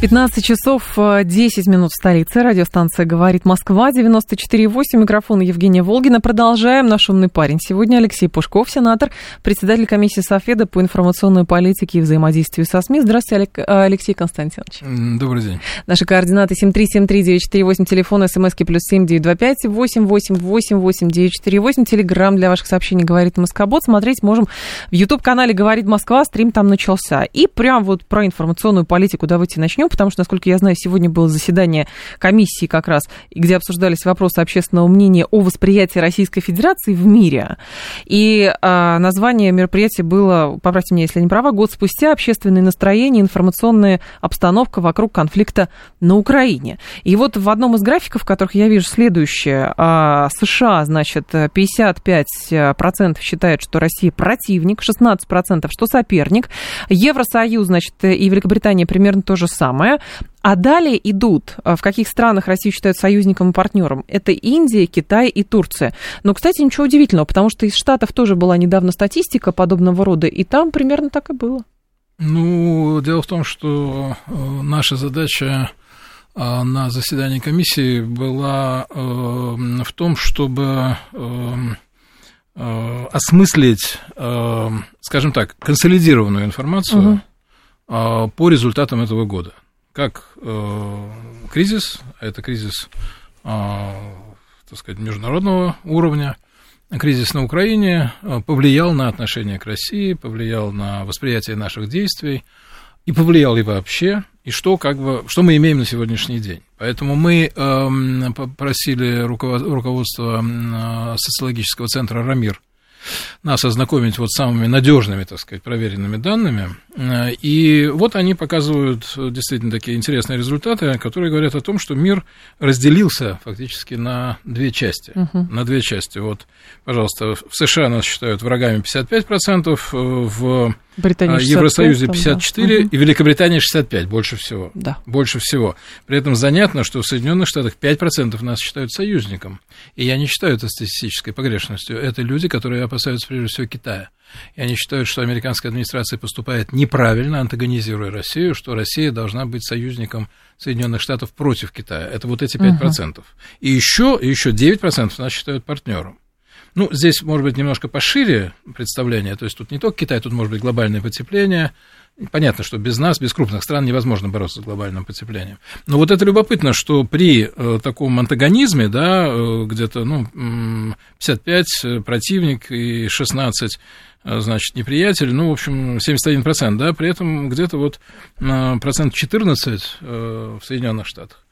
15 часов 10 э, минут в столице. Радиостанция «Говорит Москва», 94,8. Микрофон Евгения Волгина. Продолжаем. Наш умный парень. Сегодня Алексей Пушков, сенатор, председатель комиссии Софеда по информационной политике и взаимодействию со СМИ. Здравствуйте, э, Алексей Константинович. Добрый день. Наши координаты 7373948, телефон смски плюс 7925 8888948, телеграмм для ваших сообщений «Говорит Москобот». Смотреть можем в YouTube-канале «Говорит Москва», стрим там начался. И прям вот про информационную политику давайте начнем потому что, насколько я знаю, сегодня было заседание комиссии как раз, где обсуждались вопросы общественного мнения о восприятии Российской Федерации в мире. И а, название мероприятия было, поправьте меня, если не права, год спустя общественные настроения, информационная обстановка вокруг конфликта на Украине. И вот в одном из графиков, которых я вижу следующее, а, США, значит, 55% считают, что Россия противник, 16% что соперник, Евросоюз, значит, и Великобритания примерно то же самое самое. А далее идут, а, в каких странах Россию считают союзником и партнером. Это Индия, Китай и Турция. Но, кстати, ничего удивительного, потому что из Штатов тоже была недавно статистика подобного рода, и там примерно так и было. Ну, дело в том, что э, наша задача э, на заседании комиссии была э, в том, чтобы осмыслить, скажем так, консолидированную информацию угу по результатам этого года. Как э, кризис, а это кризис, э, так сказать, международного уровня, кризис на Украине повлиял на отношение к России, повлиял на восприятие наших действий и повлиял и вообще, и что, как бы, что мы имеем на сегодняшний день. Поэтому мы э, попросили руководство социологического центра «Рамир» нас ознакомить вот самыми надежными, так сказать, проверенными данными. Э, и вот они показывают действительно такие интересные результаты, которые говорят о том, что мир разделился фактически на две части. Угу. На две части. Вот, пожалуйста, в США нас считают врагами 55%, в Британия 65, Евросоюзе 54 там, да. и Великобритания 65, больше всего. Да. Больше всего. При этом занятно, что в Соединенных Штатах 5% нас считают союзником. И я не считаю это статистической погрешностью. Это люди, которые опасаются прежде всего Китая. И они считают, что американская администрация поступает неправильно, антагонизируя Россию, что Россия должна быть союзником Соединенных Штатов против Китая. Это вот эти 5%. Угу. И еще, еще 9% нас считают партнером. Ну, здесь, может быть, немножко пошире представление. То есть тут не только Китай, тут может быть глобальное потепление. Понятно, что без нас, без крупных стран невозможно бороться с глобальным потеплением. Но вот это любопытно, что при э, таком антагонизме, да, э, где-то, ну, 55 э, противник и 16 э, значит, неприятель, ну, в общем, 71%, да, при этом где-то вот процент 14 в Соединенных Штатах.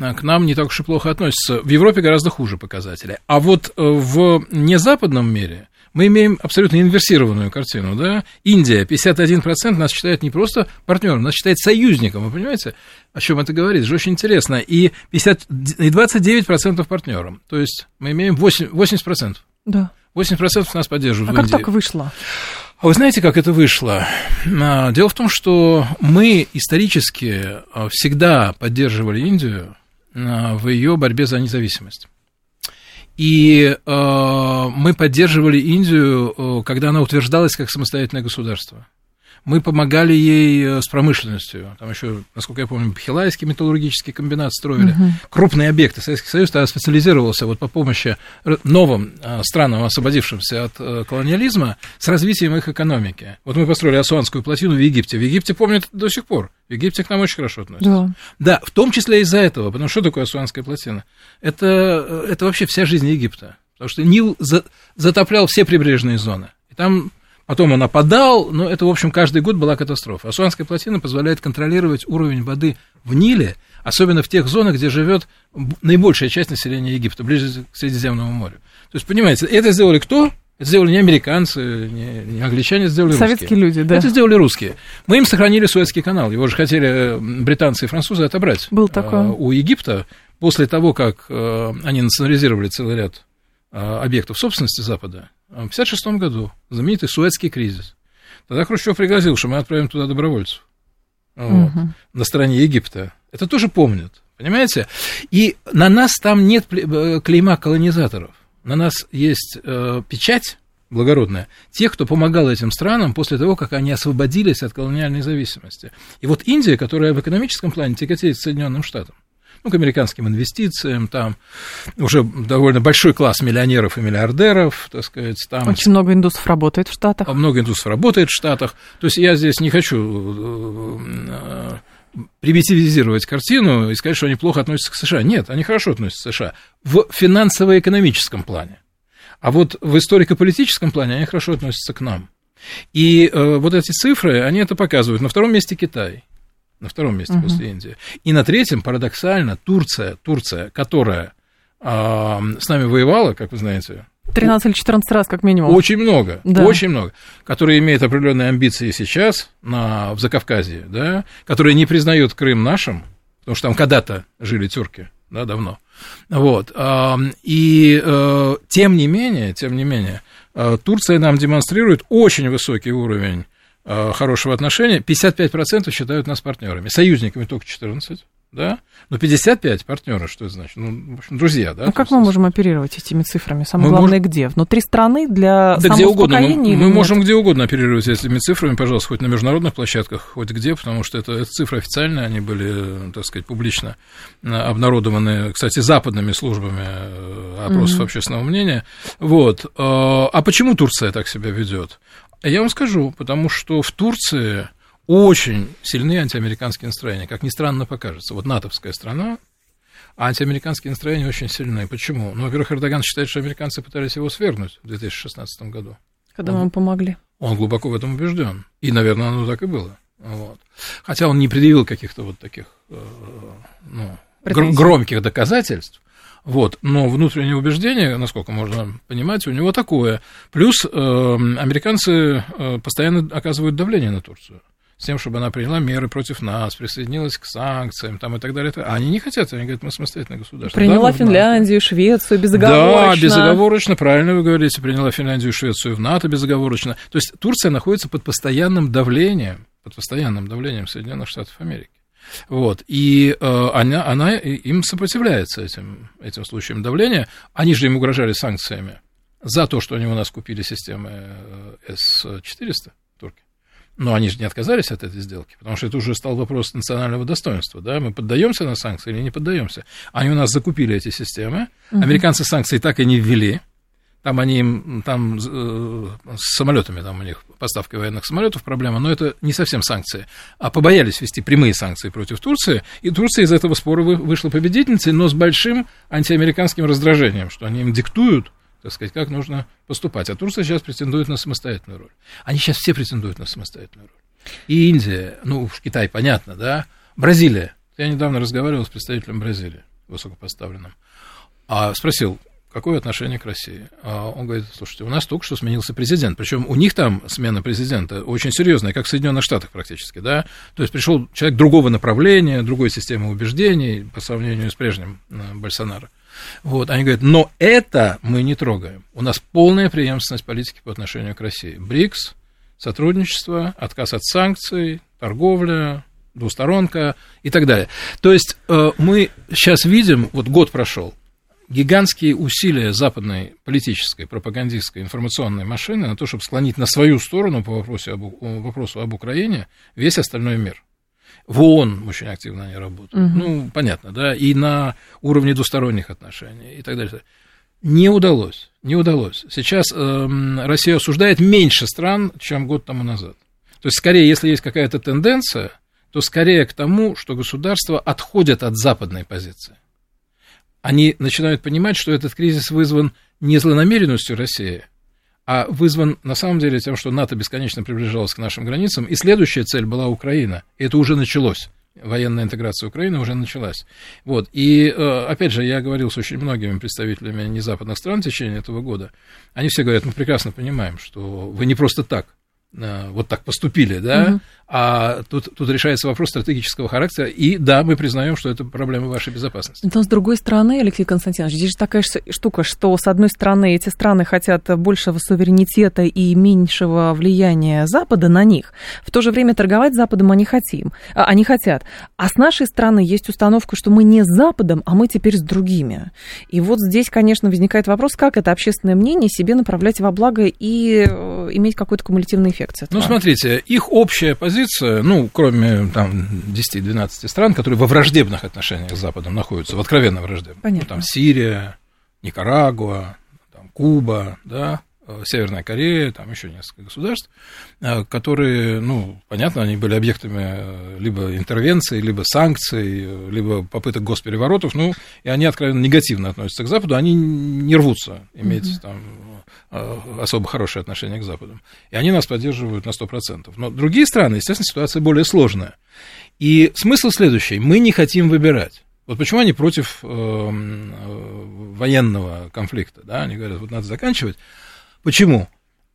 А, к нам не так уж и плохо относятся. В Европе гораздо хуже показатели. А вот э, в незападном мире мы имеем абсолютно инверсированную картину. Да? Индия, 51% нас считает не просто партнером, нас считает союзником. Вы понимаете, о чем это говорит? Это же очень интересно. И, 50, и 29% партнером. То есть мы имеем 8, 80%. Да. 80% нас поддерживают а как так вышло? А вы знаете, как это вышло? А, дело в том, что мы исторически а, всегда поддерживали Индию в ее борьбе за независимость. И э, мы поддерживали Индию, э, когда она утверждалась как самостоятельное государство мы помогали ей э, с промышленностью. Там еще, насколько я помню, Бхилайский металлургический комбинат строили. Угу. Крупные объекты. Советский Союз тогда специализировался вот по помощи новым э, странам, освободившимся от э, колониализма, с развитием их экономики. Вот мы построили Асуанскую плотину в Египте. В Египте помнят до сих пор. В Египте к нам очень хорошо относятся. Да, да в том числе из-за этого. Потому что такое Асуанская плотина? Это, это вообще вся жизнь Египта. Потому что Нил затоплял все прибрежные зоны. И там Потом он опадал, но это, в общем, каждый год была катастрофа. Асуанская плотина позволяет контролировать уровень воды в Ниле, особенно в тех зонах, где живет наибольшая часть населения Египта, ближе к Средиземному морю. То есть, понимаете, это сделали кто? Это сделали не американцы, не, не англичане, сделали Советские русские. люди, да. Это сделали русские. Мы им сохранили Суэцкий канал. Его же хотели британцы и французы отобрать. Был такой. У Египта после того, как э, они национализировали целый ряд э, объектов собственности Запада, в 1956 году знаменитый Суэцкий кризис. Тогда Хрущев пригрозил, что мы отправим туда добровольцев. Вот, угу. На стороне Египта. Это тоже помнят, понимаете? И на нас там нет клейма колонизаторов. На нас есть э, печать благородная, тех, кто помогал этим странам после того, как они освободились от колониальной зависимости. И вот Индия, которая в экономическом плане тяготеет к Соединенным Штатам, ну, к американским инвестициям, там уже довольно большой класс миллионеров и миллиардеров, так сказать. Там Очень много индусов работает в Штатах. Много индусов работает в Штатах. То есть я здесь не хочу э, примитивизировать картину и сказать, что они плохо относятся к США. Нет, они хорошо относятся к США в финансово-экономическом плане. А вот в историко-политическом плане они хорошо относятся к нам. И э, вот эти цифры, они это показывают. На втором месте Китай. На втором месте uh-huh. после Индии. И на третьем, парадоксально, Турция, Турция, которая э, с нами воевала, как вы знаете, 13 или 14 раз, как минимум. Очень много, да. очень много. Которые имеют определенные амбиции сейчас на, в Закавказье, да, которые не признают Крым нашим, потому что там когда-то жили тюрки, да, давно. Вот. И э, тем не менее, тем не менее, э, Турция нам демонстрирует очень высокий уровень э, хорошего отношения. 55% считают нас партнерами, союзниками только 14% да? Но 55 партнеры, что это значит? Ну, в общем, друзья, да? Ну, как мы можем оперировать этими цифрами? Самое мы главное, можем... где? Внутри страны для да где угодно. Мы, мы можем где угодно оперировать этими цифрами, пожалуйста, хоть на международных площадках, хоть где, потому что это, это цифры официальные, они были, так сказать, публично обнародованы, кстати, западными службами э, опросов mm-hmm. общественного мнения. Вот. А, а почему Турция так себя ведет? Я вам скажу, потому что в Турции очень сильные антиамериканские настроения, как ни странно покажется. Вот натовская страна, а антиамериканские настроения очень сильные. Почему? Ну, во-первых, Эрдоган считает, что американцы пытались его свергнуть в 2016 году. Когда он, вам помогли. Он глубоко в этом убежден. И, наверное, оно так и было. Вот. Хотя он не предъявил каких-то вот таких э, ну, громких доказательств. Вот, но внутреннее убеждение, насколько можно понимать, у него такое. Плюс э, американцы э, постоянно оказывают давление на Турцию с тем, чтобы она приняла меры против нас, присоединилась к санкциям там, и так далее. А они не хотят, они говорят, мы самостоятельное государство. Приняла да, Финляндию, Швецию безоговорочно. Да, безоговорочно, правильно вы говорите, приняла Финляндию, Швецию в НАТО безоговорочно. То есть Турция находится под постоянным давлением, под постоянным давлением Соединенных Штатов Америки. Вот, и э, она, она им сопротивляется этим, этим случаям давления. Они же им угрожали санкциями за то, что они у нас купили системы э, С-400, турки. Но они же не отказались от этой сделки, потому что это уже стал вопрос национального достоинства. Да? Мы поддаемся на санкции или не поддаемся. Они у нас закупили эти системы. Угу. Американцы санкции так и не ввели. Там они им, там э, с самолетами, там у них поставка военных самолетов проблема, но это не совсем санкции, а побоялись вести прямые санкции против Турции, и Турция из этого спора вышла победительницей, но с большим антиамериканским раздражением, что они им диктуют, так сказать, как нужно поступать. А Турция сейчас претендует на самостоятельную роль. Они сейчас все претендуют на самостоятельную роль. И Индия, ну, в Китай, понятно, да. Бразилия. Я недавно разговаривал с представителем Бразилии, высокопоставленным. А спросил, какое отношение к России? А он говорит, слушайте, у нас только что сменился президент, причем у них там смена президента очень серьезная, как в Соединенных Штатах практически, да, то есть пришел человек другого направления, другой системы убеждений по сравнению с прежним э, Больсонaro. Вот, они говорят, но это мы не трогаем. У нас полная преемственность политики по отношению к России. БРИКС, сотрудничество, отказ от санкций, торговля, двусторонка и так далее. То есть э, мы сейчас видим, вот год прошел, гигантские усилия западной политической, пропагандистской, информационной машины на то, чтобы склонить на свою сторону по вопросу об, вопросу об Украине весь остальной мир. В ООН очень активно они работают. Угу. Ну, понятно, да, и на уровне двусторонних отношений и так далее. Не удалось, не удалось. Сейчас э, Россия осуждает меньше стран, чем год тому назад. То есть, скорее, если есть какая-то тенденция, то скорее к тому, что государства отходят от западной позиции. Они начинают понимать, что этот кризис вызван не злонамеренностью России, а вызван на самом деле тем, что НАТО бесконечно приближалось к нашим границам, и следующая цель была Украина. И это уже началось. Военная интеграция Украины уже началась. Вот. И, э, опять же, я говорил с очень многими представителями незападных стран в течение этого года. Они все говорят, мы прекрасно понимаем, что вы не просто так э, вот так поступили, да, угу. А тут, тут решается вопрос стратегического характера, и да, мы признаем, что это проблема вашей безопасности. Но с другой стороны, Алексей Константинович, здесь же такая штука, что с одной стороны эти страны хотят большего суверенитета и меньшего влияния Запада на них, в то же время торговать с Западом они хотим, а, они хотят. А с нашей стороны есть установка, что мы не с Западом, а мы теперь с другими. И вот здесь, конечно, возникает вопрос, как это общественное мнение себе направлять во благо и э, иметь какой-то кумулятивный эффект. Ну, смотрите, их общая позиция, ну, кроме там 10-12 стран, которые во враждебных отношениях с Западом находятся, в откровенно враждебных. Понятно. Ну, там Сирия, Никарагуа, там, Куба, да, Э, Северная Корея, там еще несколько государств, э, которые, ну, понятно, они были объектами э, либо интервенции, либо санкций, либо попыток госпереворотов, ну, и они откровенно негативно относятся к Западу, они не рвутся иметь mm-hmm. там особо хорошие отношения к Западу. И они нас поддерживают на 100%. Но другие страны, естественно, ситуация более сложная. И смысл следующий. Мы не хотим выбирать. Вот почему они против э, военного конфликта, да, они говорят, вот надо заканчивать, Почему?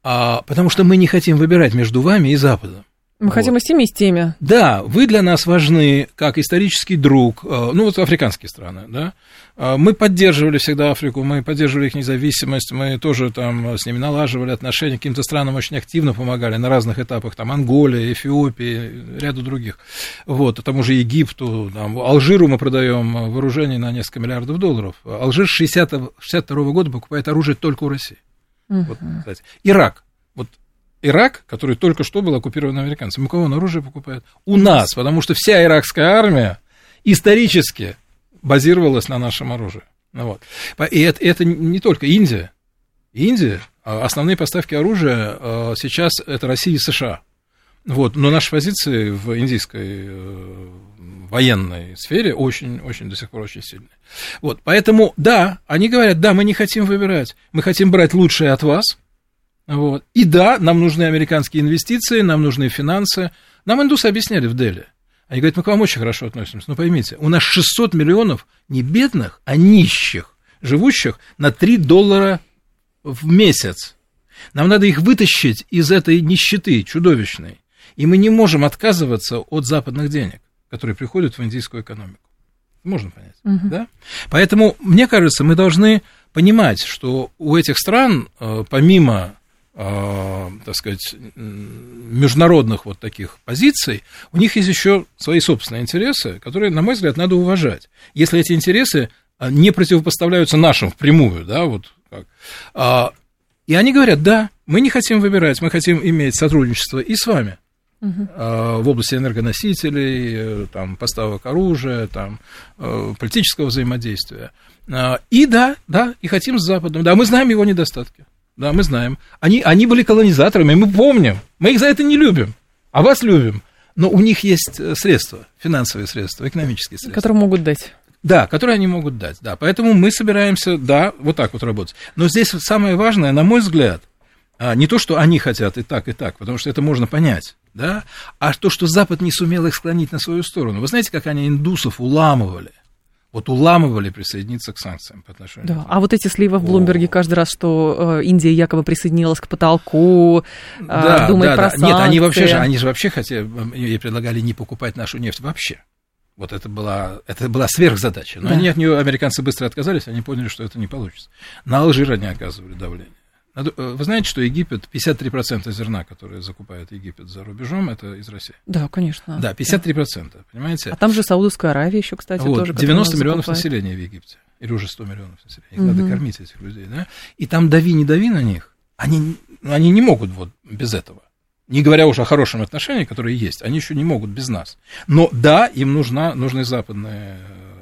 А, потому что мы не хотим выбирать между вами и Западом. Мы вот. хотим и с теми, и с теми. Да, вы для нас важны как исторический друг, э, ну вот африканские страны, да. А, мы поддерживали всегда Африку, мы поддерживали их независимость, мы тоже там с ними налаживали отношения, каким-то странам очень активно помогали на разных этапах, там Анголия, Эфиопия, ряду других. Вот, тому же Египту, там, Алжиру мы продаем вооружение на несколько миллиардов долларов. Алжир с 62 года покупает оружие только у России. Угу. Вот, кстати. Ирак. Вот Ирак, который только что был оккупирован американцами, у кого он оружие покупает? У нас, потому что вся иракская армия исторически базировалась на нашем оружии. Ну, вот. И это, это не только Индия. Индия, а основные поставки оружия а, сейчас это Россия и США. Вот. Но наши позиции в индийской э, военной сфере очень, очень до сих пор очень сильные. Вот, поэтому, да, они говорят, да, мы не хотим выбирать, мы хотим брать лучшее от вас, вот, и да, нам нужны американские инвестиции, нам нужны финансы, нам индусы объясняли в Дели, они говорят, мы к вам очень хорошо относимся, но поймите, у нас 600 миллионов не бедных, а нищих, живущих на 3 доллара в месяц. Нам надо их вытащить из этой нищеты чудовищной. И мы не можем отказываться от западных денег которые приходят в индийскую экономику. Можно понять, угу. да? Поэтому, мне кажется, мы должны понимать, что у этих стран, э, помимо, так сказать, международных вот таких позиций, у них есть еще свои собственные интересы, которые, на мой взгляд, надо уважать. Если эти интересы э, не противопоставляются нашим впрямую, да, вот как. А, и они говорят, да, мы не хотим выбирать, мы хотим иметь сотрудничество и с вами угу. в области энергоносителей, э, там, поставок оружия, там, э, политического взаимодействия. А, и да, да, и хотим с Западом. Да, мы знаем его недостатки. Да, мы знаем. Они, они были колонизаторами, мы помним. Мы их за это не любим, а вас любим. Но у них есть средства, финансовые средства, экономические средства. Которые могут дать. Да, которые они могут дать, да. Поэтому мы собираемся, да, вот так вот работать. Но здесь самое важное, на мой взгляд, а, не то, что они хотят и так, и так, потому что это можно понять, да, а то, что Запад не сумел их склонить на свою сторону. Вы знаете, как они индусов уламывали? Вот уламывали присоединиться к санкциям по отношению. Да, а вот эти сливы в Блумберге каждый раз, что э, Индия якобы присоединилась к потолку, э, да, думает да, про да. санкции. Нет, они вообще же, они же вообще хотели, ей предлагали не покупать нашу нефть вообще. Вот это была, это была сверхзадача. Но да. они от нее, американцы быстро отказались, они поняли, что это не получится. На Алжир они оказывали давление. Э, вы знаете, что Египет, 53% зерна, которое закупает Египет за рубежом, это из России? Да, конечно. Да, 53%, да. понимаете? А там же Саудовская Аравия еще, кстати, вот, тоже. 90 миллионов закупает. населения в Египте, или уже 100 миллионов населения. Их угу. надо кормить, этих людей, да? И там дави, не дави на них, они, ну, они не могут вот без этого. Не говоря уже о хорошем отношении, которые есть, они еще не могут без нас. Но да, им нужна, нужны западные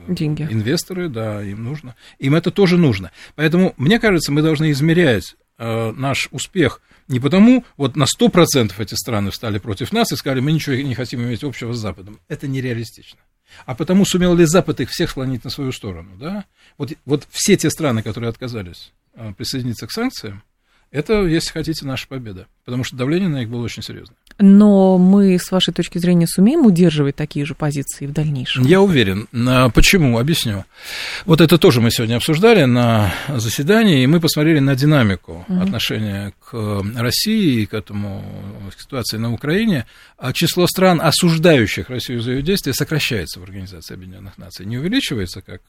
э, Деньги. инвесторы, да, им нужно. Им это тоже нужно. Поэтому, мне кажется, мы должны измерять Э, наш успех не потому, вот на 100% эти страны встали против нас и сказали, мы ничего не хотим иметь общего с Западом. Это нереалистично. А потому сумел ли Запад их всех склонить на свою сторону, да? Вот, вот все те страны, которые отказались э, присоединиться к санкциям, Это, если хотите, наша победа. Потому что давление на них было очень серьезное. Но мы, с вашей точки зрения, сумеем удерживать такие же позиции в дальнейшем? Я уверен. Почему? Объясню. Вот это тоже мы сегодня обсуждали на заседании, и мы посмотрели на динамику угу. отношения к России и к этому к ситуации на Украине. А число стран, осуждающих Россию за ее действия, сокращается в Организации Объединенных Наций. Не увеличивается, как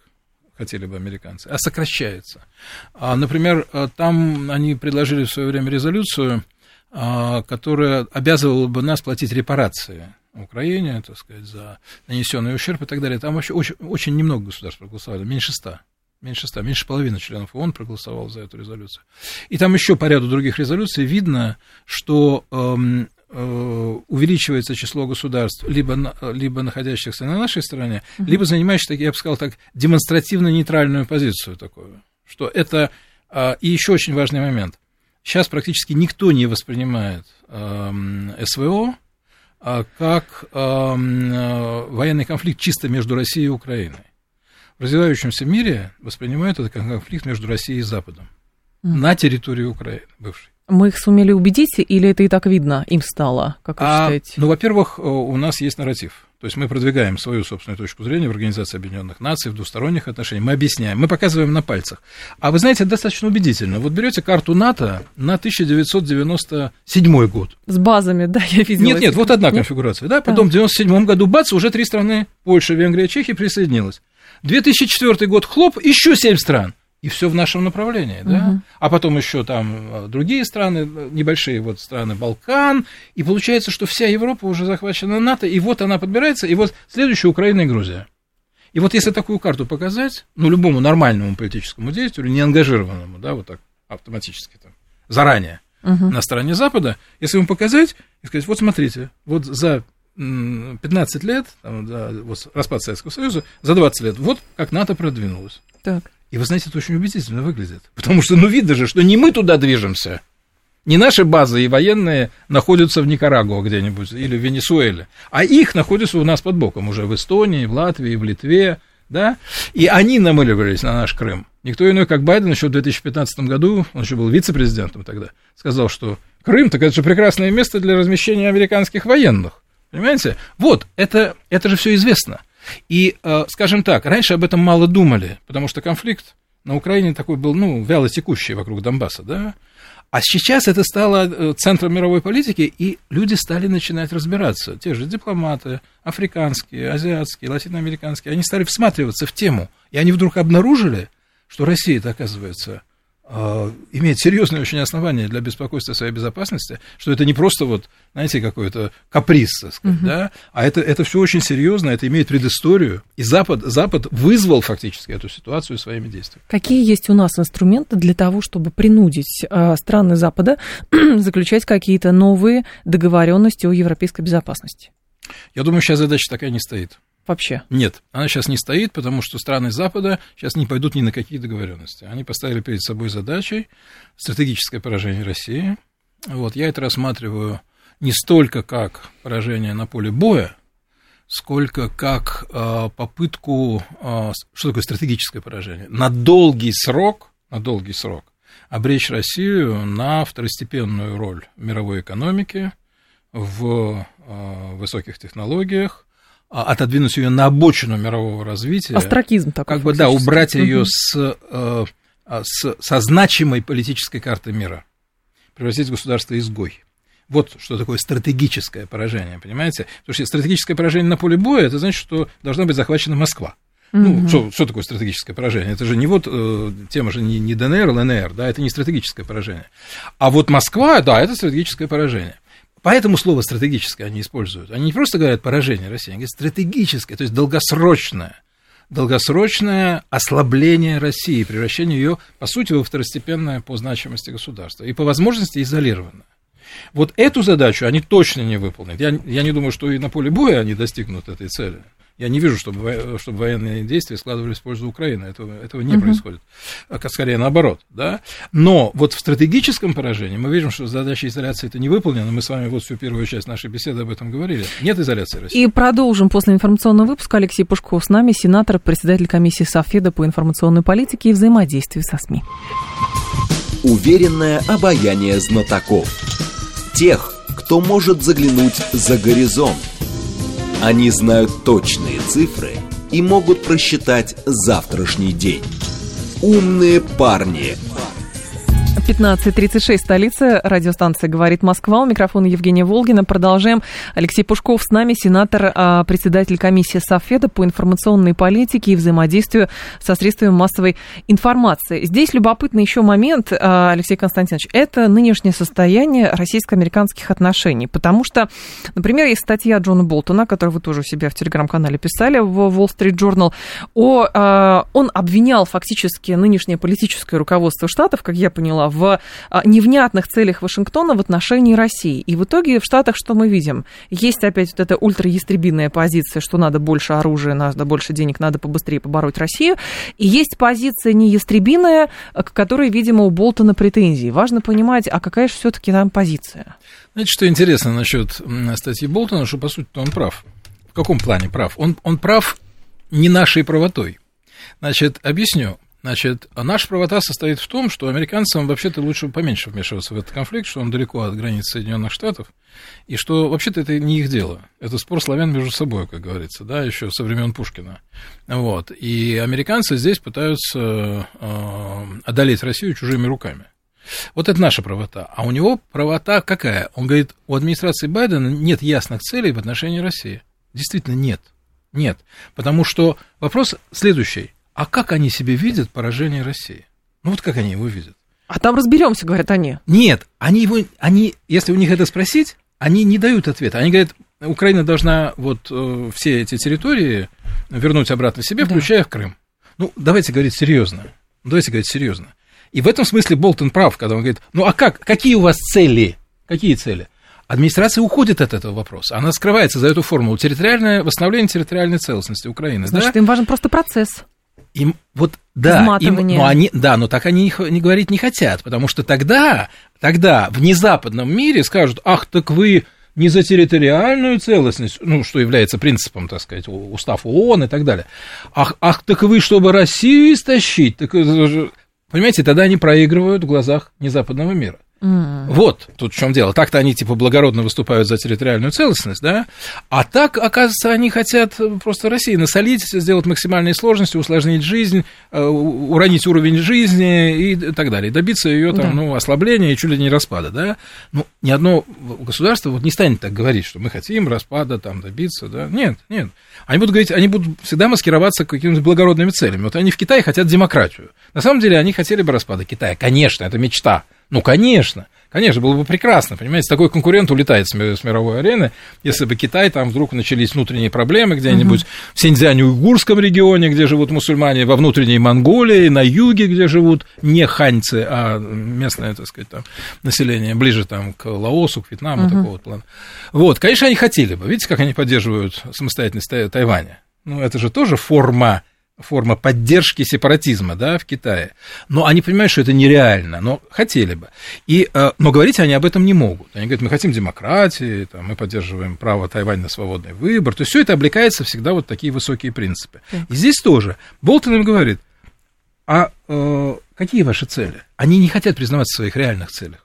хотели бы американцы, а сокращается. А, например, там они предложили в свое время резолюцию, а, которая обязывала бы нас платить репарации Украине, так сказать, за нанесенный ущерб и так далее. Там вообще очень, очень немного государств проголосовали, меньше ста. Меньше ста, меньше половины членов ООН проголосовал за эту резолюцию. И там еще по ряду других резолюций видно, что эм, э, увеличивается число государств, либо, либо находящихся на нашей стороне, mm-hmm. либо занимающих, я бы сказал так, демонстративно нейтральную позицию такую. Что это... Э, и еще очень важный момент. Сейчас практически никто не воспринимает э, СВО э, как э, военный конфликт чисто между Россией и Украиной. В развивающемся мире воспринимают это как конфликт между Россией и Западом mm. на территории Украины бывшей. Мы их сумели убедить, или это и так видно им стало, как вы а, считаете? Ну, во-первых, э, у нас есть нарратив. То есть мы продвигаем свою собственную точку зрения в Организации Объединенных Наций, в двусторонних отношениях. Мы объясняем, мы показываем на пальцах. А вы знаете, это достаточно убедительно. Вот берете карту НАТО на 1997 год. С базами, да, я видела. Нет, нет, вот одна нет? конфигурация. Да? Потом в 1997 году, бац, уже три страны, Польша, Венгрия, Чехия присоединилась. 2004 год, хлоп, еще семь стран и все в нашем направлении, да? Угу. А потом еще там э, другие страны, э, небольшие вот страны Балкан, и получается, что вся Европа уже захвачена НАТО, и вот она подбирается, и вот следующая Украина и Грузия. И вот если такую карту показать, ну, любому нормальному политическому действию, не ангажированному, да, вот так автоматически там, заранее угу. на стороне Запада, если ему показать и сказать, вот смотрите, вот за 15 лет, там, да, вот распад Советского Союза, за 20 лет, вот как НАТО продвинулось. Так. И вы знаете, это очень убедительно выглядит. Потому что, ну, видно же, что не мы туда движемся. Не наши базы и военные находятся в Никарагуа где-нибудь или в Венесуэле, а их находятся у нас под боком уже в Эстонии, в Латвии, в Литве, да, и они намыливались на наш Крым. Никто иной, как Байден, еще в 2015 году, он еще был вице-президентом тогда, сказал, что Крым, так это же прекрасное место для размещения американских военных. Понимаете? Вот, это, это же все известно. И, э, скажем так, раньше об этом мало думали, потому что конфликт на Украине такой был, ну, вяло текущий вокруг Донбасса, да, а сейчас это стало э, центром мировой политики, и люди стали начинать разбираться. Те же дипломаты, африканские, азиатские, латиноамериканские, они стали всматриваться в тему. И они вдруг обнаружили, что Россия-то, оказывается, имеет серьезные очень основания для беспокойства своей безопасности, что это не просто вот, знаете, какой-то каприз, так сказать, угу. да, а это, это все очень серьезно, это имеет предысторию, и Запад, Запад вызвал фактически эту ситуацию своими действиями. Какие есть у нас инструменты для того, чтобы принудить э, страны Запада заключать какие-то новые договоренности о европейской безопасности? Я думаю, сейчас задача такая не стоит вообще? Нет, она сейчас не стоит, потому что страны Запада сейчас не пойдут ни на какие договоренности. Они поставили перед собой задачей стратегическое поражение России. Вот, я это рассматриваю не столько как поражение на поле боя, сколько как э, попытку, э, что такое стратегическое поражение, на долгий срок, на долгий срок обречь Россию на второстепенную роль мировой экономике, в э, высоких технологиях, отодвинуть ее на обочину мирового развития. Остракизм такой. Как бы, да, убрать ее с, э, а, с, со значимой политической карты мира. Превратить государство изгой. Вот что такое стратегическое поражение, понимаете? Потому что стратегическое поражение на поле боя, это значит, что должна быть захвачена Москва. Ну, что, что такое стратегическое поражение? Это же не вот э, тема же не, не ДНР, ЛНР, да, это не стратегическое поражение. А вот Москва, да, это стратегическое поражение. Поэтому слово стратегическое они используют. Они не просто говорят поражение России, они говорят стратегическое, то есть долгосрочное. Долгосрочное ослабление России, превращение ее, по сути, во второстепенное по значимости государства и по возможности изолированное. Вот эту задачу они точно не выполнят. Я, я не думаю, что и на поле боя они достигнут этой цели. Я не вижу, чтобы, чтобы военные действия складывались в пользу Украины. Этого, этого не угу. происходит. А скорее наоборот. Да? Но вот в стратегическом поражении мы видим, что задача изоляции это не выполнена. Мы с вами вот всю первую часть нашей беседы об этом говорили. Нет изоляции России. И продолжим после информационного выпуска. Алексей Пушков с нами, сенатор, председатель комиссии Софеда по информационной политике и взаимодействию со СМИ. Уверенное обаяние знатоков. Тех, кто может заглянуть за горизонт. Они знают точные цифры и могут просчитать завтрашний день. Умные парни. 15.36, столица, радиостанция «Говорит Москва». У микрофона Евгения Волгина. Продолжаем. Алексей Пушков с нами, сенатор, а, председатель комиссии Софеда по информационной политике и взаимодействию со средствами массовой информации. Здесь любопытный еще момент, а, Алексей Константинович, это нынешнее состояние российско-американских отношений. Потому что, например, есть статья Джона Болтона, которую вы тоже у себя в телеграм-канале писали, в Wall Street Journal, о, а, он обвинял фактически нынешнее политическое руководство Штатов, как я поняла, в а, невнятных целях Вашингтона в отношении России. И в итоге в Штатах что мы видим? Есть опять вот эта ультраестребинная позиция, что надо больше оружия, надо больше денег, надо побыстрее побороть Россию. И есть позиция неястребиная, к которой, видимо, у Болтона претензии. Важно понимать, а какая же все-таки там позиция? Знаете, что интересно насчет статьи Болтона, что, по сути, он прав. В каком плане прав? Он, он прав не нашей правотой. Значит, объясню. Значит, наша правота состоит в том, что американцам вообще-то лучше поменьше вмешиваться в этот конфликт, что он далеко от границ Соединенных Штатов, и что вообще-то это не их дело. Это спор славян между собой, как говорится, да, еще со времен Пушкина. Вот. И американцы здесь пытаются э, одолеть Россию чужими руками. Вот это наша правота. А у него правота какая? Он говорит, у администрации Байдена нет ясных целей в отношении России. Действительно, нет. Нет. Потому что вопрос следующий а как они себе видят поражение России? Ну вот как они его видят? А там разберемся, говорят они. Нет, они его, они, если у них это спросить, они не дают ответа. Они говорят, Украина должна вот э, все эти территории вернуть обратно себе, да. включая Крым. Ну, давайте говорить серьезно. Давайте говорить серьезно. И в этом смысле Болтон прав, когда он говорит, ну а как, какие у вас цели? Какие цели? Администрация уходит от этого вопроса. Она скрывается за эту формулу. Территориальное, восстановление территориальной целостности Украины. Значит, да? им важен просто процесс. Им вот да, им, но они, да, но так они не, не говорить не хотят, потому что тогда, тогда в незападном мире скажут, ах, так вы не за территориальную целостность, ну, что является принципом, так сказать, устав ООН и так далее. Ах, ах так вы, чтобы Россию истощить, так, понимаете, тогда они проигрывают в глазах незападного мира. Mm. Вот тут в чем дело. Так-то они типа благородно выступают за территориальную целостность, да? А так, оказывается, они хотят просто России насолить, сделать максимальные сложности, усложнить жизнь, э, уронить уровень жизни и так далее. Добиться ее там, да. ну, ослабления и чуть ли не распада, да? Ну, ни одно государство вот не станет так говорить, что мы хотим распада там добиться, да? Нет, нет. Они будут говорить, они будут всегда маскироваться какими-то благородными целями. Вот они в Китае хотят демократию. На самом деле они хотели бы распада Китая. Конечно, это мечта. Ну, конечно. Конечно, было бы прекрасно, понимаете, такой конкурент улетает с, мировой арены, если бы Китай, там вдруг начались внутренние проблемы где-нибудь uh-huh. в Синьцзяне-Уйгурском регионе, где живут мусульмане, во внутренней Монголии, на юге, где живут не ханьцы, а местное, так сказать, там, население, ближе там к Лаосу, к Вьетнаму, uh-huh. такого вот плана. Вот, конечно, они хотели бы, видите, как они поддерживают самостоятельность Тайваня? Ну, это же тоже форма форма поддержки сепаратизма да, в Китае. Но они понимают, что это нереально, но хотели бы. И, э, но говорить они об этом не могут. Они говорят, мы хотим демократии, там, мы поддерживаем право Тайваня на свободный выбор. То есть все это облекается всегда вот такие высокие принципы. И здесь тоже. Болтон им говорит, а э, какие ваши цели? Они не хотят признаваться в своих реальных целях.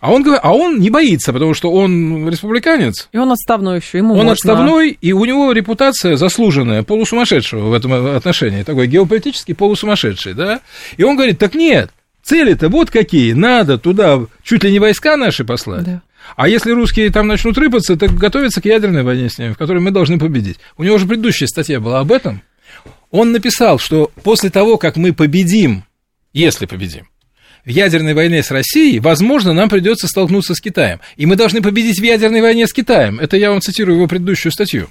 А он, а он не боится, потому что он республиканец. И он отставной еще, ему Он можно... отставной, и у него репутация заслуженная, полусумасшедшего в этом отношении, такой геополитический полусумасшедший, да? И он говорит, так нет, цели-то вот какие, надо туда чуть ли не войска наши послать. Да. А если русские там начнут рыпаться, так готовятся к ядерной войне с ними, в которой мы должны победить. У него уже предыдущая статья была об этом. Он написал, что после того, как мы победим, если победим, в ядерной войне с Россией, возможно, нам придется столкнуться с Китаем. И мы должны победить в ядерной войне с Китаем. Это я вам цитирую его предыдущую статью.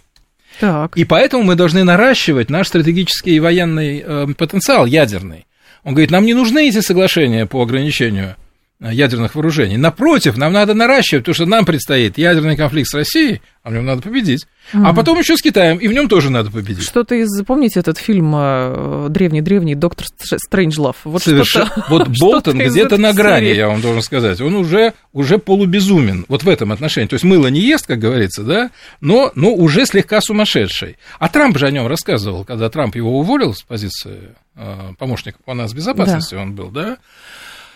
Так. И поэтому мы должны наращивать наш стратегический и военный э, потенциал ядерный. Он говорит, нам не нужны эти соглашения по ограничению ядерных вооружений. Напротив, нам надо наращивать, потому что нам предстоит ядерный конфликт с Россией, а в нем надо победить. Угу. А потом еще с Китаем, и в нем тоже надо победить. Что-то из... Помните этот фильм э, древний-древний «Доктор Стрэнджлов»? Вот, Совершенно. вот Болтон где-то на грани, серии. я вам должен сказать. Он уже, уже полубезумен вот в этом отношении. То есть мыло не ест, как говорится, да, но, но уже слегка сумасшедший. А Трамп же о нем рассказывал, когда Трамп его уволил с позиции э, помощника по нас безопасности, да. он был, да,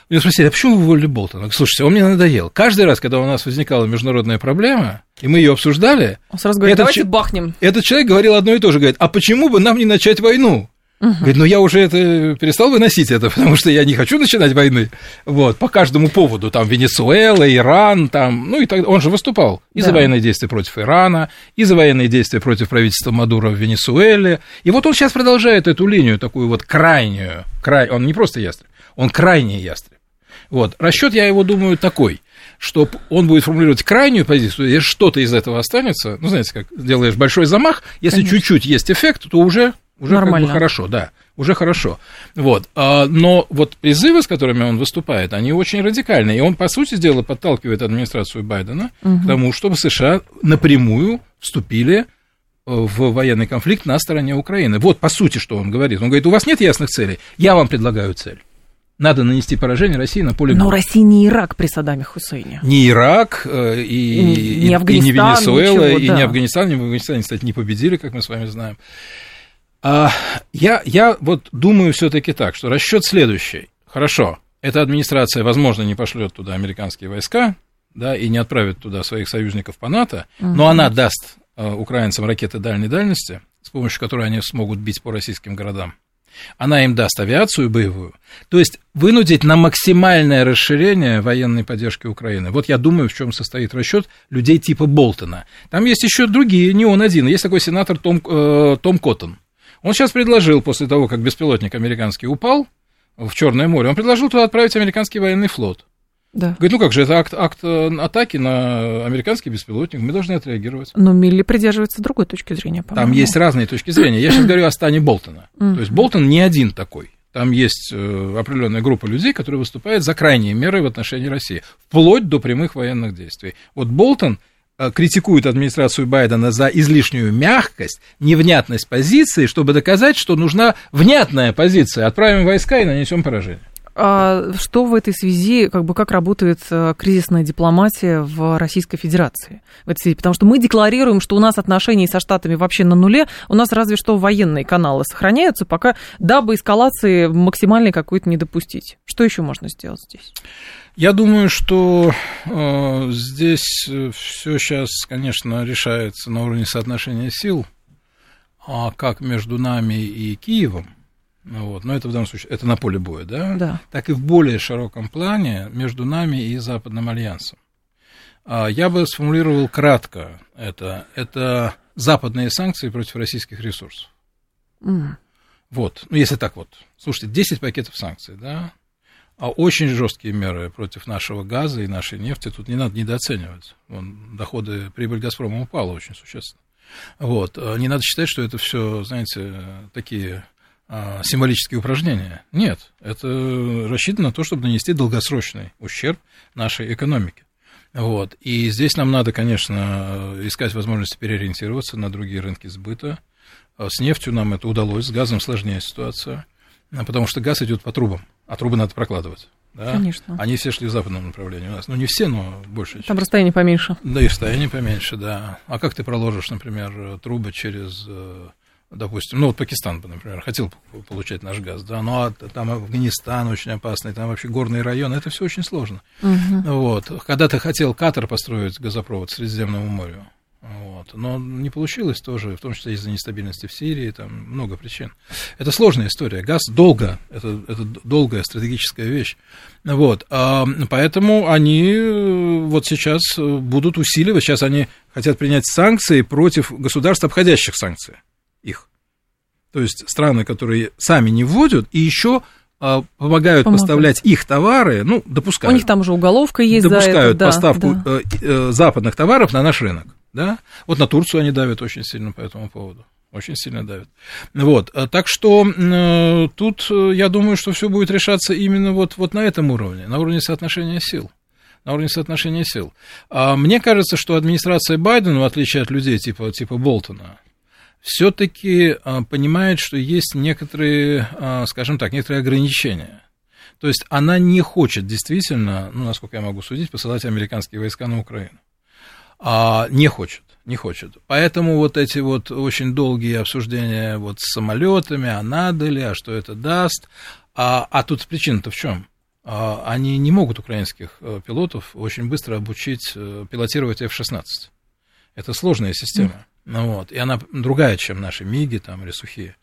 Меня спросили, а почему вы уволили Болтона? Слушайте, он мне надоел. Каждый раз, когда у нас возникала международная проблема, и мы ее обсуждали... Он сразу говорит, давайте ч... бахнем. Этот человек говорил одно и то же, говорит, а почему бы нам не начать войну? Угу. Говорит, ну я уже это перестал выносить это, потому что я не хочу начинать войны. Вот, по каждому поводу, там, Венесуэла, Иран, там, ну и так Он же выступал и да. за военные действия против Ирана, и за военные действия против правительства Мадуро в Венесуэле. И вот он сейчас продолжает эту линию, такую вот крайнюю, край... он не просто ястреб, он крайний ястреб. Вот. Расчет, я его думаю, такой, что он будет формулировать крайнюю позицию, если что-то из этого останется, ну, знаете, как делаешь большой замах, если Конечно. чуть-чуть есть эффект, то уже, уже Нормально. Как бы хорошо, да, уже хорошо. Вот. А, но вот призывы, с которыми он выступает, они очень радикальные, и он, по сути дела, подталкивает администрацию Байдена угу. к тому, чтобы США напрямую вступили в военный конфликт на стороне Украины. Вот, по сути, что он говорит. Он говорит, у вас нет ясных целей, я вам предлагаю цель надо нанести поражение России на поле. Но Россия не Ирак при Саддаме Хусейне. Не Ирак, э, и, не, не, Афганистан, и не Венесуэла, ничего, и да. не Афганистан, не Афганистан, кстати, не победили, как мы с вами знаем. А, я, я вот думаю все-таки так, что расчет следующий. Хорошо, эта администрация, возможно, не пошлет туда американские войска, да, и не отправит туда своих союзников по НАТО, угу. но она даст э, украинцам ракеты дальней дальности, с помощью которой они смогут бить по российским городам она им даст авиацию боевую, то есть вынудить на максимальное расширение военной поддержки Украины. Вот я думаю, в чем состоит расчет людей типа Болтона. Там есть еще другие, не он один. Есть такой сенатор Том, э, Том Коттон. Он сейчас предложил, после того, как беспилотник американский упал в Черное море, он предложил туда отправить американский военный флот. Да. Говорит, ну как же, это акт, акт э, атаки на американский беспилотник, мы должны отреагировать. Но Милли придерживается другой точки зрения, по-моему. Там есть разные точки зрения. Я сейчас говорю о стане Болтона. То есть Болтон не один такой. Там есть э, определенная группа людей, которые выступают за крайние меры в отношении России, вплоть до прямых военных действий. Вот Болтон э, критикует администрацию Байдена за излишнюю мягкость, невнятность позиции, чтобы доказать, что нужна внятная позиция. Отправим войска и нанесем поражение. А что в этой связи, как бы, как работает э, кризисная дипломатия в Российской Федерации? В этой связи? Потому что мы декларируем, что у нас отношения со Штатами вообще на нуле, у нас разве что военные каналы сохраняются, пока дабы эскалации максимальной какой-то не допустить. Что еще можно сделать здесь? Я думаю, что э, здесь э, все сейчас, конечно, решается на уровне соотношения сил, а как между нами и Киевом, вот. Но это в данном случае, это на поле боя, да? Да. Так и в более широком плане между нами и Западным альянсом. А, я бы сформулировал кратко это. Это западные санкции против российских ресурсов. Mm. Вот, ну если так вот. Слушайте, 10 пакетов санкций, да? А очень жесткие меры против нашего газа и нашей нефти тут не надо недооценивать. Вон, доходы, прибыль Газпрома упала очень существенно. Вот. А не надо считать, что это все, знаете, такие символические упражнения. Нет, это рассчитано на то, чтобы нанести долгосрочный ущерб нашей экономике. Вот. И здесь нам надо, конечно, искать возможности переориентироваться на другие рынки сбыта. А с нефтью нам это удалось, с газом сложнее ситуация, потому что газ идет по трубам, а трубы надо прокладывать. Да? Конечно. Они все шли в западном направлении у нас. Ну, не все, но больше. Там расстояние поменьше. Да, и расстояние поменьше, да. А как ты проложишь, например, трубы через э, допустим, ну вот Пакистан, например, хотел получать наш газ, да, ну а там Афганистан очень опасный, там вообще горные районы, это все очень сложно. Угу. Вот. Когда-то хотел Катар построить газопровод к Средиземному морю, вот. Но не получилось тоже, в том числе из-за нестабильности в Сирии, там много причин. Это сложная история. Газ долго, это, это долгая стратегическая вещь. Вот. А, поэтому они э, вот сейчас будут усиливать, сейчас они хотят принять санкции против государств, обходящих санкции их. То есть страны, которые сами не вводят, и еще а, помогают, помогают поставлять их товары, ну, допускают. У них там уже уголовка есть Допускают за это, поставку да. Э, э, западных товаров на наш рынок, да. Вот на Турцию они давят очень сильно по этому поводу. Очень сильно давят. Вот, э, так что тут я думаю, что все будет решаться именно вот, вот на этом уровне, на уровне соотношения сил на уровне соотношения сил. А мне кажется, что администрация Байдена, в отличие от людей типа, типа Болтона, все-таки а, понимает, что есть некоторые, а, скажем так, некоторые ограничения. То есть она не хочет действительно, ну, насколько я могу судить, посылать американские войска на Украину. А, не хочет, не хочет. Поэтому вот эти вот очень долгие обсуждения вот с самолетами, а надо ли, а что это даст. А, а тут причина-то в чем? а, они не могут украинских э, пилотов очень быстро обучить э, пилотировать F-16. Это сложная система. Ну, вот, и она другая, чем наши МИГи там, или сухие.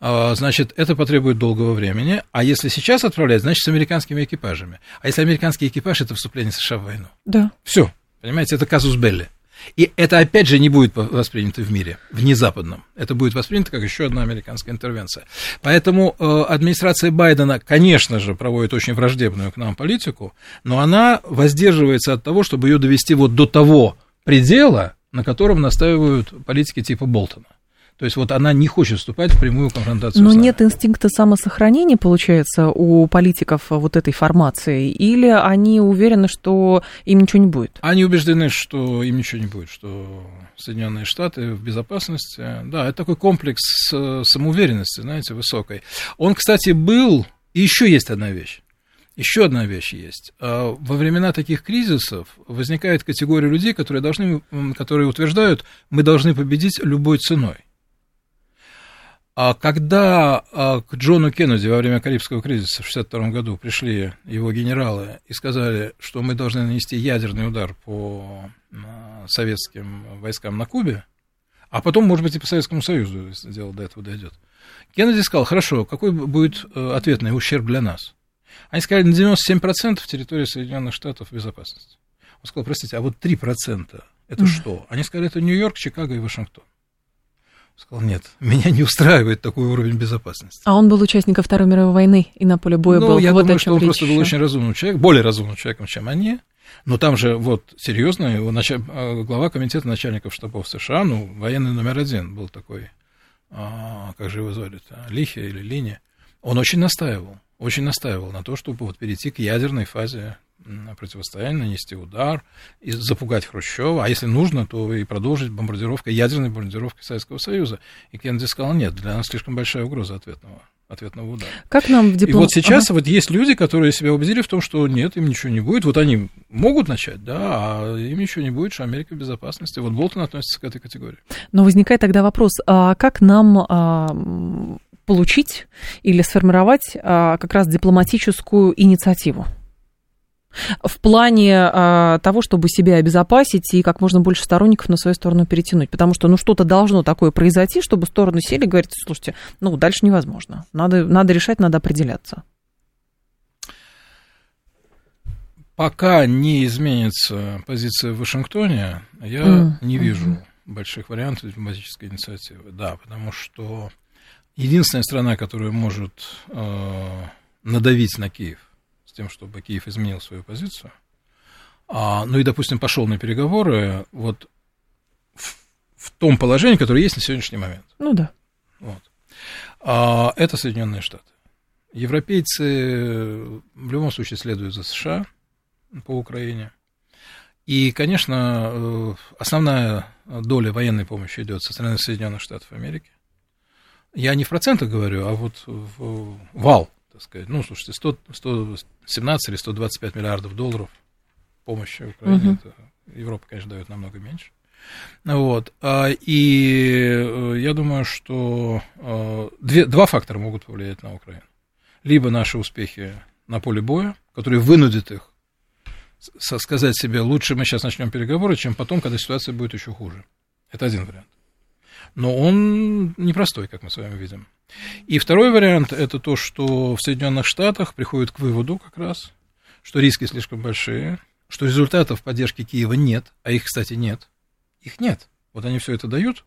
А, значит, это потребует долгого времени. А если сейчас отправлять, значит, с американскими экипажами. А если американский экипаж, это вступление США в войну. Да. Все. Понимаете, это казус Белли. И это, опять же, не будет воспринято в мире, в незападном. Это будет воспринято как еще одна американская интервенция. Поэтому э, администрация Байдена, конечно же, проводит очень враждебную к нам политику, но она воздерживается от того, чтобы ее довести вот до того предела, на котором настаивают политики типа Болтона. То есть вот она не хочет вступать в прямую конфронтацию. Но нет инстинкта самосохранения, получается, у политиков вот этой формации, или они уверены, что им ничего не будет? Они убеждены, что им ничего не будет, что Соединенные Штаты в безопасности. Да, это такой комплекс самоуверенности, знаете, высокой. Он, кстати, был, и еще есть одна вещь. Еще одна вещь есть. А, во времена таких кризисов возникает категория людей, которые, должны, которые утверждают, мы должны победить любой ценой. А когда а, к Джону Кеннеди во время Карибского кризиса в 1962 году пришли его генералы и сказали, что мы должны нанести ядерный удар по советским войскам на Кубе, а потом, может быть, и по Советскому Союзу, если дело до этого дойдет. Кеннеди сказал, хорошо, какой будет э, ответный ущерб для нас? Они сказали, на 97% территории Соединенных Штатов безопасности. Он сказал, простите, а вот 3% это mm. что? Они сказали, это Нью-Йорк, Чикаго и Вашингтон. Сказал, нет, меня не устраивает такой уровень безопасности. А он был участником Второй мировой войны и на поле боя ну, был. я вот думаю, что он просто еще. был очень разумным человеком, более разумным человеком, чем они. Но там же, вот, серьезно, его нач... А, глава комитета начальников штабов США, ну, военный номер один был такой, а, как же его звали-то, Лихи или Лини. Он очень настаивал, очень настаивал на то, чтобы вот перейти к ядерной фазе противостояние, нанести удар, и запугать Хрущева, а если нужно, то и продолжить бомбардировкой, ядерной бомбардировкой Советского Союза. И Кеннеди сказал, нет, для нас слишком большая угроза ответного ответного удара. Как нам в диплом... И вот сейчас ага. вот есть люди, которые себя убедили в том, что нет, им ничего не будет. Вот они могут начать, да, а им ничего не будет, что Америка в безопасности. Вот Болтон относится к этой категории. Но возникает тогда вопрос, а как нам а, получить или сформировать а, как раз дипломатическую инициативу? в плане а, того, чтобы себя обезопасить и как можно больше сторонников на свою сторону перетянуть. Потому что ну, что-то должно такое произойти, чтобы стороны сели и говорить, слушайте, ну, дальше невозможно. Надо, надо решать, надо определяться. Пока не изменится позиция в Вашингтоне, я mm. не вижу mm-hmm. больших вариантов дипломатической инициативы. Да, потому что единственная страна, которая может э, надавить на Киев, с тем, чтобы Киев изменил свою позицию, а, ну и, допустим, пошел на переговоры вот в, в том положении, которое есть на сегодняшний момент. Ну да. Вот. А, это Соединенные Штаты. Европейцы в любом случае следуют за США по Украине. И, конечно, э, основная доля военной помощи идет со стороны Соединенных Штатов Америки. Я не в процентах говорю, а вот в вал так сказать. Ну, слушайте, 100, 117 или 125 миллиардов долларов помощи Украине, угу. это Европа, конечно, дает намного меньше. Вот. А, и э, я думаю, что э, две, два фактора могут повлиять на Украину. Либо наши успехи на поле боя, которые вынудят их сказать себе, лучше мы сейчас начнем переговоры, чем потом, когда ситуация будет еще хуже. Это один вариант. Но он непростой, как мы с вами видим. И второй вариант – это то, что в Соединенных Штатах приходят к выводу как раз, что риски слишком большие, что результатов поддержки Киева нет, а их, кстати, нет. Их нет. Вот они все это дают,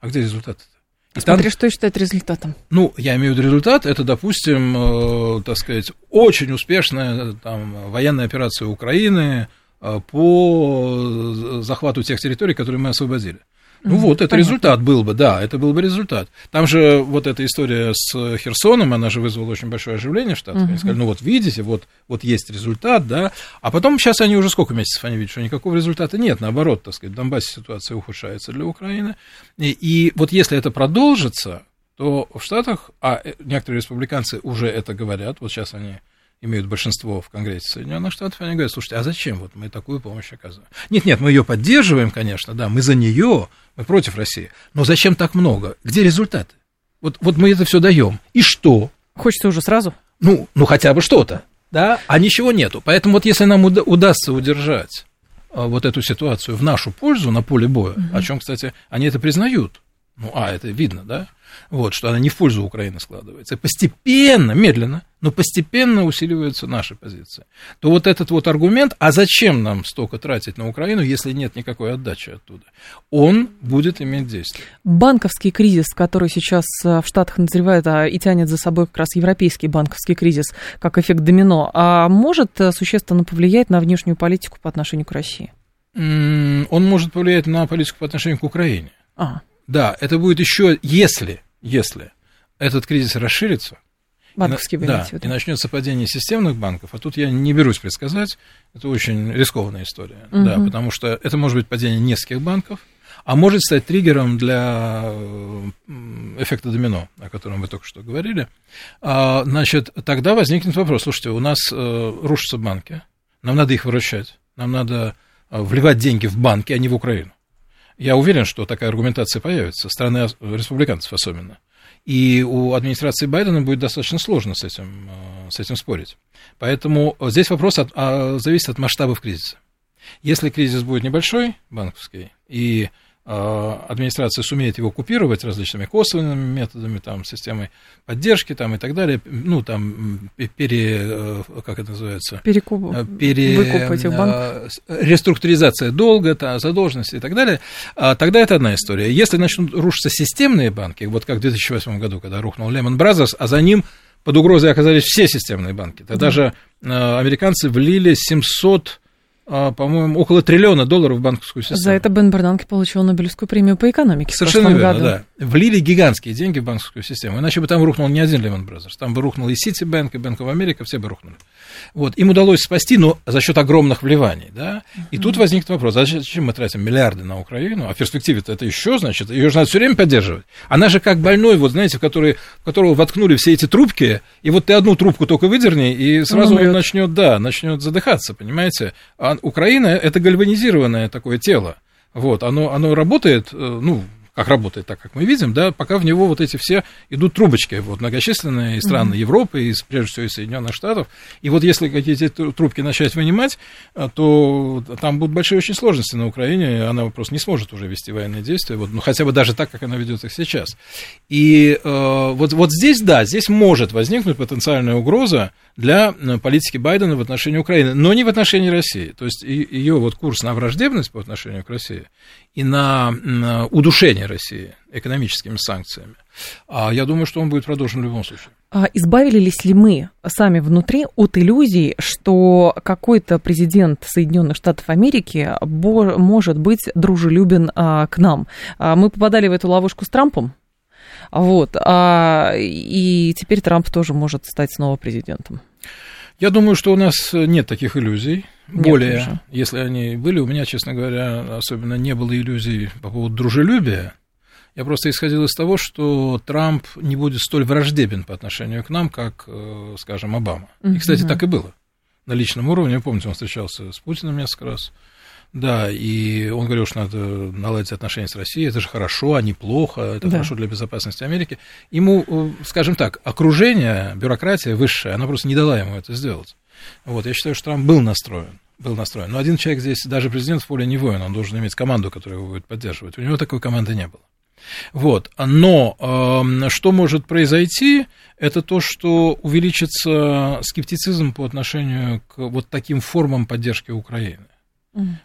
а где результаты-то? И Смотри, там, что считать результатом. Ну, я имею в виду результат, это, допустим, э, так сказать, очень успешная там, военная операция Украины э, по захвату тех территорий, которые мы освободили. Ну вот, это Понятно. результат был бы, да, это был бы результат. Там же вот эта история с Херсоном, она же вызвала очень большое оживление в Штатах. Угу. Они сказали, ну вот видите, вот, вот есть результат, да. А потом сейчас они уже сколько месяцев они видят, что никакого результата нет. Наоборот, так сказать, в Донбассе ситуация ухудшается для Украины. И, и вот если это продолжится, то в Штатах, а э, некоторые республиканцы уже это говорят, вот сейчас они имеют большинство в Конгрессе Соединенных Штатов, они говорят, слушайте, а зачем вот мы такую помощь оказываем? Нет, нет, мы ее поддерживаем, конечно, да, мы за нее, мы против России, но зачем так много? Где результаты? Вот, вот мы это все даем. И что? Хочется уже сразу? Ну, ну хотя бы что-то. да, а ничего нету. Поэтому вот если нам уда- удастся удержать а, вот эту ситуацию в нашу пользу на поле боя, угу. о чем, кстати, они это признают, ну, а, это видно, да, вот, что она не в пользу Украины складывается. И постепенно, медленно, но постепенно усиливаются наши позиции. То вот этот вот аргумент, а зачем нам столько тратить на Украину, если нет никакой отдачи оттуда, он будет иметь действие. Банковский кризис, который сейчас э, в Штатах назревает а, и тянет за собой как раз европейский банковский кризис, как эффект домино, а может э, существенно повлиять на внешнюю политику по отношению к России? Он может повлиять на политику по отношению к Украине. А. Да, это будет еще, если, если этот кризис расширится, Банковский и, да, и начнется падение системных банков, а тут я не берусь предсказать, это очень рискованная история, угу. да, потому что это может быть падение нескольких банков, а может стать триггером для эффекта домино, о котором вы только что говорили. А, значит, тогда возникнет вопрос, слушайте, у нас э, рушатся банки, нам надо их выручать, нам надо э, вливать деньги в банки, а не в Украину. Я уверен, что такая аргументация появится, страны республиканцев особенно. И у администрации Байдена будет достаточно сложно с этим, э, с этим спорить. Поэтому здесь вопрос от, а, зависит от масштабов кризиса. Если кризис будет небольшой, банковский, и администрация сумеет его купировать различными косвенными методами, там, системой поддержки там, и так далее, ну, там, пере, э, как это называется? Перекуп, э, пере, выкуп этих банков. Реструктуризация долга, там, задолженности и так далее, а тогда это одна история. Если начнут рушиться системные банки, вот как в 2008 году, когда рухнул Lehman Brothers, а за ним под угрозой оказались все системные банки, тогда да. же э, американцы влили 700 а, по-моему, около триллиона долларов в банковскую систему. За это Бен Бернанке получил Нобелевскую премию по экономике Совершенно верно, году. да. Влили гигантские деньги в банковскую систему, иначе бы там рухнул не один Lehman Brothers, там бы рухнул и Citibank, и Bank of America, все бы рухнули. Вот, им удалось спасти, но за счет огромных вливаний, да. И uh-huh. тут возник вопрос, а зачем мы тратим миллиарды на Украину, а в перспективе-то это еще, значит, ее же надо все время поддерживать. Она же как больной, вот знаете, в, который, в которого воткнули все эти трубки, и вот ты одну трубку только выдерни, и сразу он, он начнет, да, начнет задыхаться, понимаете. А Украина это гальванизированное такое тело. Вот, оно, оно работает, э, ну, как работает, так как мы видим, да, пока в него вот эти все идут трубочки, вот многочисленные страны mm-hmm. Европы, и прежде всего из Соединенных Штатов. И вот если какие-то трубки начать вынимать, э, то там будут большие очень сложности на Украине, она просто не сможет уже вести военные действия, вот, ну, хотя бы даже так, как она ведет их сейчас. И э, вот, вот здесь, да, здесь может возникнуть потенциальная угроза для э, политики Байдена в отношении Украины, но не в отношении России. То есть ее вот курс на враждебность по отношению к России и на, на удушение России экономическими санкциями, а я думаю, что он будет продолжен в любом случае. А избавились ли мы сами внутри от иллюзий, что какой-то президент Соединенных Штатов Америки может быть дружелюбен а, к нам? А мы попадали в эту ловушку с Трампом, вот, а, и теперь Трамп тоже может стать снова президентом. Я думаю, что у нас нет таких иллюзий. Более, Нет, если они были, у меня, честно говоря, особенно не было иллюзий по поводу дружелюбия. Я просто исходил из того, что Трамп не будет столь враждебен по отношению к нам, как, э, скажем, Обама. И, кстати, так и было. На личном уровне, помните, он встречался с Путиным несколько раз. Да, и он говорил, что надо наладить отношения с Россией, это же хорошо, а не плохо, это да. хорошо для безопасности Америки. Ему, э, скажем так, окружение, бюрократия высшая, она просто не дала ему это сделать. Вот, я считаю, что Трамп был настроен. Был настроен. Но один человек здесь, даже президент в поле не воин, он должен иметь команду, которая его будет поддерживать. У него такой команды не было. Вот. Но э, что может произойти, это то, что увеличится скептицизм по отношению к вот таким формам поддержки Украины.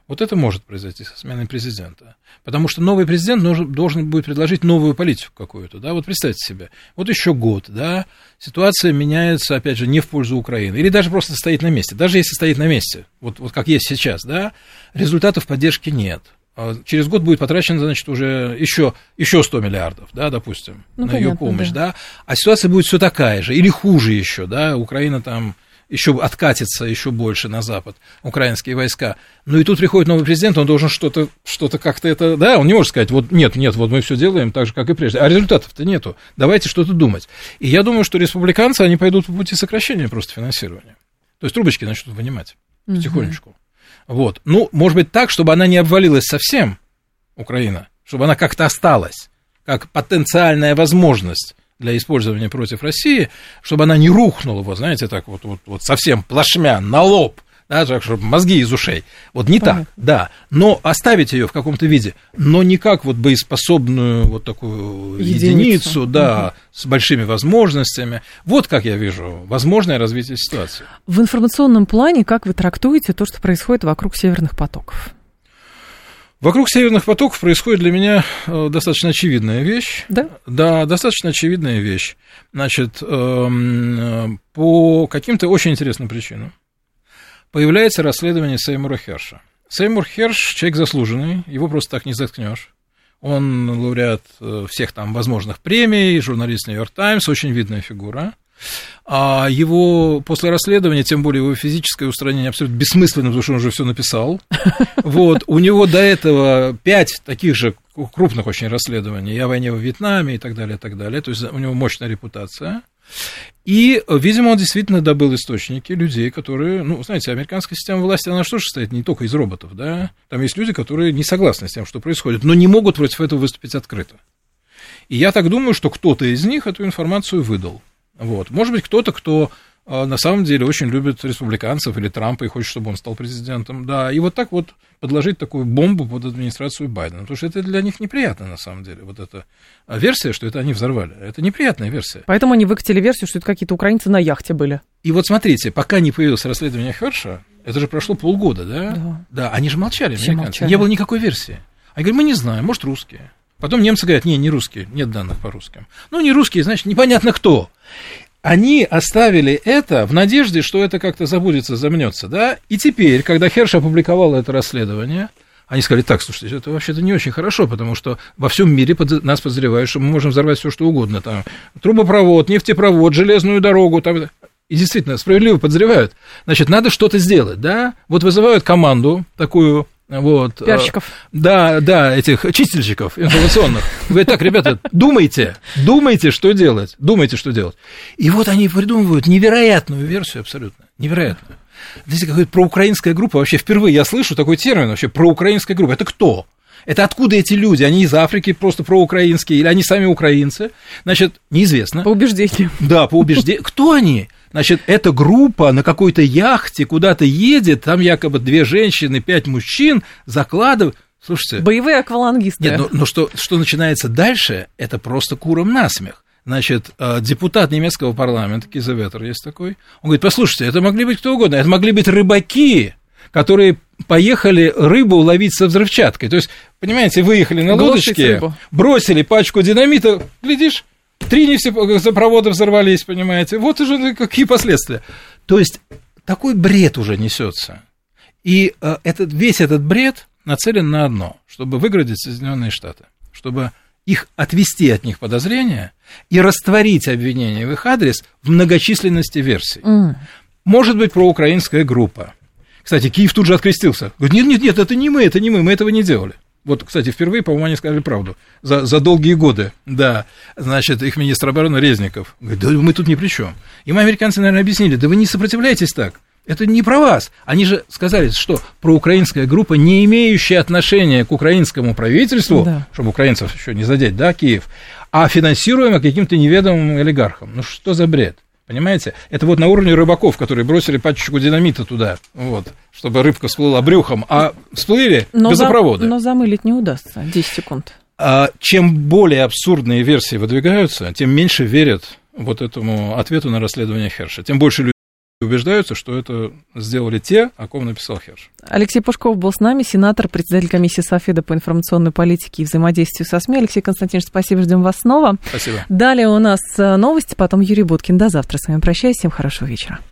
Вот это может произойти со сменой президента. Потому что новый президент должен, должен будет предложить новую политику какую-то. Да? Вот представьте себе, вот еще год, да, ситуация меняется, опять же, не в пользу Украины. Или даже просто стоит на месте. Даже если стоит на месте, вот, вот как есть сейчас, да, результатов поддержки нет. А через год будет потрачено, значит, уже еще, еще 100 миллиардов, да, допустим, ну, на понятно, ее помощь, да. да. А ситуация будет все такая же, или хуже еще, да, Украина там еще откатится еще больше на запад, украинские войска. Ну и тут приходит новый президент, он должен что-то, что-то как-то это, да, он не может сказать, вот нет, нет, вот мы все делаем так же, как и прежде, а результатов-то нету, давайте что-то думать. И я думаю, что республиканцы, они пойдут по пути сокращения просто финансирования. То есть трубочки начнут вынимать потихонечку. Угу. Вот. Ну, может быть так, чтобы она не обвалилась совсем, Украина, чтобы она как-то осталась, как потенциальная возможность для использования против России, чтобы она не рухнула, вот знаете, так вот, вот, вот совсем плашмя на лоб, да, так, чтобы мозги из ушей. Вот не Понятно. так, да. Но оставить ее в каком-то виде, но не как вот боеспособную вот такую единицу, единицу да, угу. с большими возможностями. Вот как я вижу возможное развитие ситуации. В информационном плане как вы трактуете то, что происходит вокруг северных потоков? Вокруг северных потоков происходит для меня э, достаточно очевидная вещь. Да? Да, достаточно очевидная вещь. Значит, эм, э, по каким-то очень интересным причинам появляется расследование Сеймура Херша. Сеймур Херш человек заслуженный, его просто так не заткнешь. Он лауреат э, всех там возможных премий, журналист Нью-Йорк Таймс, очень видная фигура. А его после расследования, тем более его физическое устранение абсолютно бессмысленно, потому что он уже все написал. Вот, у него до этого пять таких же крупных очень расследований о войне во Вьетнаме и так далее, и так далее. То есть у него мощная репутация. И, видимо, он действительно добыл источники людей, которые, ну, знаете, американская система власти, она что же состоит не только из роботов, да? Там есть люди, которые не согласны с тем, что происходит, но не могут против этого выступить открыто. И я так думаю, что кто-то из них эту информацию выдал. Вот. Может быть, кто-то, кто а, на самом деле очень любит республиканцев или Трампа и хочет, чтобы он стал президентом. Да, и вот так вот подложить такую бомбу под администрацию Байдена. Потому что это для них неприятно, на самом деле. Вот эта версия, что это они взорвали. Это неприятная версия. Поэтому они выкатили версию, что это какие-то украинцы на яхте были. И вот смотрите, пока не появилось расследование Херша, это же прошло полгода, да? Да. Да, они же молчали, Все американцы. Молчали. Не было никакой версии. Они говорят, мы не знаем, может, русские. Потом немцы говорят, не, не русские, нет данных по русским. Ну, не русские, значит, непонятно кто. Они оставили это в надежде, что это как-то забудется, замнется, да? И теперь, когда Херш опубликовал это расследование, они сказали, так, слушайте, это вообще-то не очень хорошо, потому что во всем мире под, нас подозревают, что мы можем взорвать все, что угодно. Там, трубопровод, нефтепровод, железную дорогу. Там, и действительно, справедливо подозревают. Значит, надо что-то сделать, да? Вот вызывают команду такую вот. Э, Пиарщиков. Да, да, этих чистильщиков информационных. Говорят, так, ребята, думайте, думайте, что делать, думайте, что делать. И вот они придумывают невероятную версию абсолютно, невероятную. Здесь какая-то проукраинская группа, вообще впервые я слышу такой термин, вообще проукраинская группа. Это кто? Это откуда эти люди? Они из Африки просто проукраинские, или они сами украинцы? Значит, неизвестно. По убеждениям. Да, по убеждениям. Кто они? Значит, эта группа на какой-то яхте куда-то едет, там якобы две женщины, пять мужчин закладывают. Слушайте. Боевые аквалангисты. Нет, но, но что, что начинается дальше, это просто куром насмех. Значит, э, депутат немецкого парламента, Кизаветер есть такой, он говорит, послушайте, это могли быть кто угодно, это могли быть рыбаки, которые поехали рыбу ловить со взрывчаткой. То есть, понимаете, выехали на лодочке, бросили пачку динамита, глядишь, Три нефтепровода взорвались, понимаете. Вот уже какие последствия. То есть такой бред уже несется. И э, этот, весь этот бред нацелен на одно, чтобы выградить Соединенные Штаты, чтобы их отвести от них подозрения и растворить обвинения в их адрес в многочисленности версий. Mm. Может быть, проукраинская группа. Кстати, Киев тут же открестился. Говорит, нет, нет, нет, это не мы, это не мы, мы этого не делали. Вот, кстати, впервые, по-моему, они сказали правду. За, за долгие годы, да. Значит, их министр обороны Резников говорит, да мы тут ни при чем. Им американцы, наверное, объяснили, да вы не сопротивляйтесь так. Это не про вас. Они же сказали, что проукраинская группа, не имеющая отношения к украинскому правительству, да. чтобы украинцев еще не задеть, да, Киев, а финансируемая каким-то неведомым олигархом. Ну что за бред? Понимаете? Это вот на уровне рыбаков, которые бросили пачечку динамита туда, вот, чтобы рыбка всплыла брюхом, а всплыли но газопроводы. За, но замылить не удастся, 10 секунд. А чем более абсурдные версии выдвигаются, тем меньше верят вот этому ответу на расследование Херша. Тем больше людей убеждаются, что это сделали те, о ком написал Херш. Алексей Пушков был с нами, сенатор, председатель комиссии Софеда по информационной политике и взаимодействию со СМИ. Алексей Константинович, спасибо, ждем вас снова. Спасибо. Далее у нас э, новости, потом Юрий Буткин. До завтра с вами прощаюсь, всем хорошего вечера.